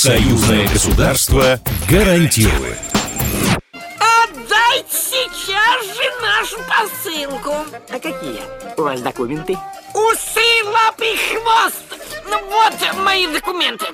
Союзное государство гарантирует. Отдайте сейчас же нашу посылку. А какие у вас документы? Усы, лапы, хвост. Ну вот мои документы.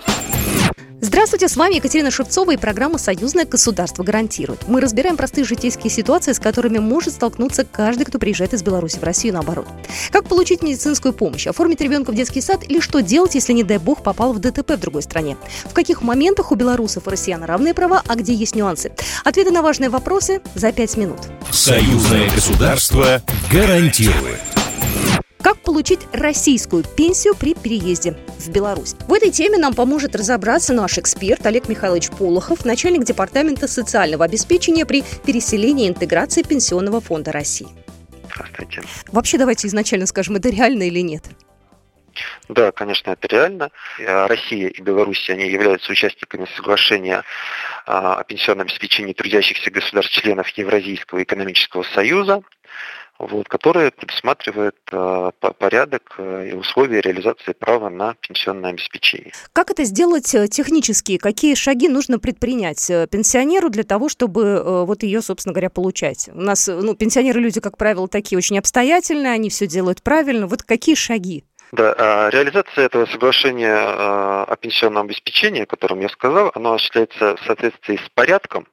Здравствуйте, с вами Екатерина Шевцова и программа «Союзное государство гарантирует». Мы разбираем простые житейские ситуации, с которыми может столкнуться каждый, кто приезжает из Беларуси в Россию наоборот. Как получить медицинскую помощь, оформить ребенка в детский сад или что делать, если, не дай бог, попал в ДТП в другой стране. В каких моментах у белорусов и россиян равные права, а где есть нюансы. Ответы на важные вопросы за пять минут. Союзное государство гарантирует. Как получить российскую пенсию при переезде в Беларусь? В этой теме нам поможет разобраться наш эксперт Олег Михайлович Полохов, начальник Департамента социального обеспечения при переселении и интеграции Пенсионного фонда России. Здравствуйте. Вообще давайте изначально скажем, это реально или нет? Да, конечно, это реально. Э, Россия и Беларусь, они являются участниками соглашения а, о пенсионном обеспечении трудящихся государств-членов Евразийского экономического союза вот, которая предусматривает э, порядок э, и условия реализации права на пенсионное обеспечение. Как это сделать э, технически? Какие шаги нужно предпринять пенсионеру для того, чтобы э, вот ее, собственно говоря, получать? У нас ну, пенсионеры люди, как правило, такие очень обстоятельные, они все делают правильно. Вот какие шаги? Да, реализация этого соглашения о пенсионном обеспечении, о котором я сказал, оно осуществляется в соответствии с порядком,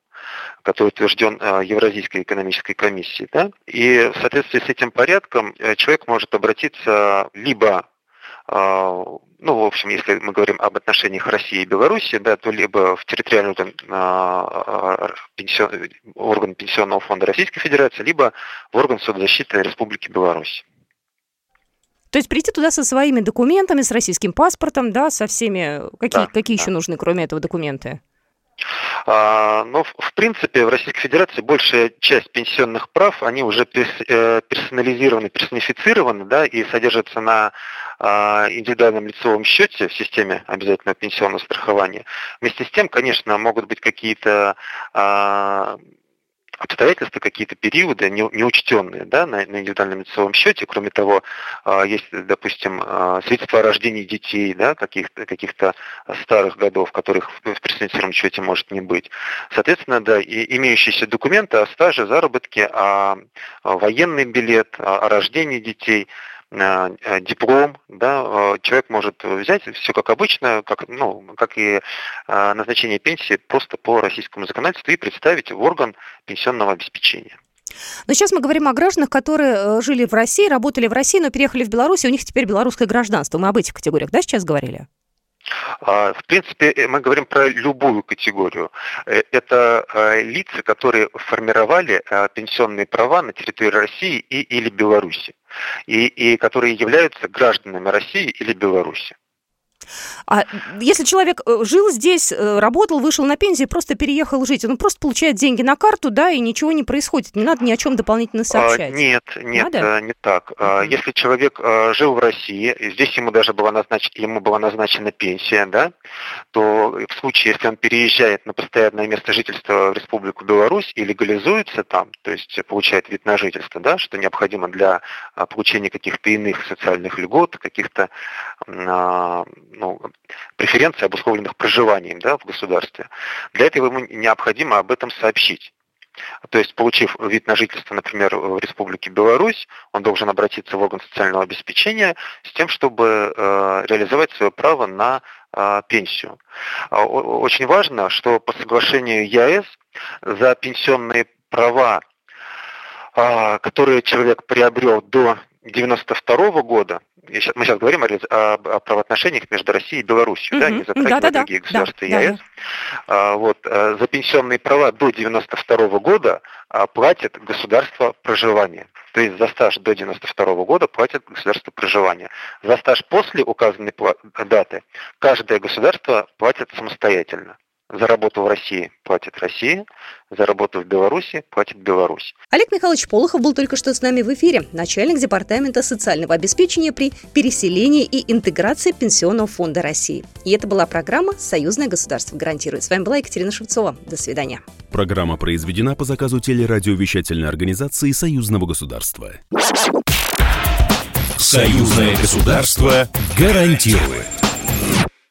который утвержден э, Евразийской экономической комиссией. Да? И в соответствии с этим порядком э, человек может обратиться либо э, ну, в общем, если мы говорим об отношениях России и Беларуси, да, то либо в территориальный орган, пенсион, орган Пенсионного фонда Российской Федерации, либо в орган соцзащиты Республики Беларусь. То есть прийти туда со своими документами, с российским паспортом, да, со всеми... Какие, Да, какие да. еще нужны, кроме этого, документы? А, Но, в принципе, в Российской Федерации большая часть пенсионных прав, они уже э, персонализированы, персонифицированы, да, и содержатся на а, индивидуальном лицевом счете в системе обязательного пенсионного страхования. Вместе с тем, конечно, могут быть какие-то а, обстоятельства, какие-то периоды не- неучтенные да, на, на индивидуальном лицевом счете. Кроме того, а, есть, допустим, а, свидетельство о рождении детей, да, каких-то, каких-то старых годов, которых в персонифицированном счете может не быть. Соответственно, да, и имеющиеся документы о стаже, заработке, о, военный билет, о, рождении детей, диплом, да, а, человек может взять все как обычно, как, ну, как и назначение пенсии просто по российскому законодательству и представить в орган пенсионного обеспечения. Но сейчас мы говорим о гражданах, которые э, жили в России, работали в России, но переехали в Беларусь, и у них теперь белорусское гражданство. Мы об этих категориях, да, сейчас говорили? А, В принципе, э, мы говорим про любую категорию. Э, Это э, лица, которые формировали пенсионные права на территории России и или Беларуси, и, и которые являются гражданами России или Беларуси. А если человек э, жил здесь, э, работал, вышел на пенсию, просто переехал жить, он просто получает деньги на карту, да, и ничего не происходит, не надо ни о чем дополнительно А, сообщать. Нет, нет, Надо? э, не так. А, Мгм. Если человек жил в России, и здесь ему даже была назначена, ему была назначена пенсия, да, то в случае, если он переезжает на постоянное место жительства в Республику Беларусь и легализуется там, то есть получает вид на жительство, да, что необходимо для а, получения каких-то иных социальных льгот, каких-то а, ну, преференций, обусловленных проживанием да, в государстве, для этого ему необходимо об этом сообщить. То есть, получив вид на жительство, например, в Республике Беларусь, он должен обратиться в орган социального обеспечения с тем, чтобы э, реализовать свое право на э, пенсию. А, Очень важно, что по соглашению ЕАЭС за пенсионные права, а, которые человек приобрел до 92 года, и щас- мы сейчас говорим о, о- о правоотношениях между Россией и Беларусью, да, Мгм. не затрагивая Да-да-да. другие государства Да, да, ЕАЭС. А, Вот, э, за пенсионные права до 92 года а, платит государство проживания. То есть за стаж до 92 года платит государство проживания. За стаж после указанной даты каждое государство платит самостоятельно. За работу в России платит Россия, за работу в Беларуси платит Беларусь. Олег Михайлович Полохов был только что с нами в эфире, начальник Департамента социального обеспечения при переселении и интеграции Пенсионного фонда России. И это была программа «Союзное государство гарантирует». С вами была Екатерина Шевцова. До свидания. Программа произведена по заказу телерадиовещательной организации Союзного государства. Союзное государство гарантирует.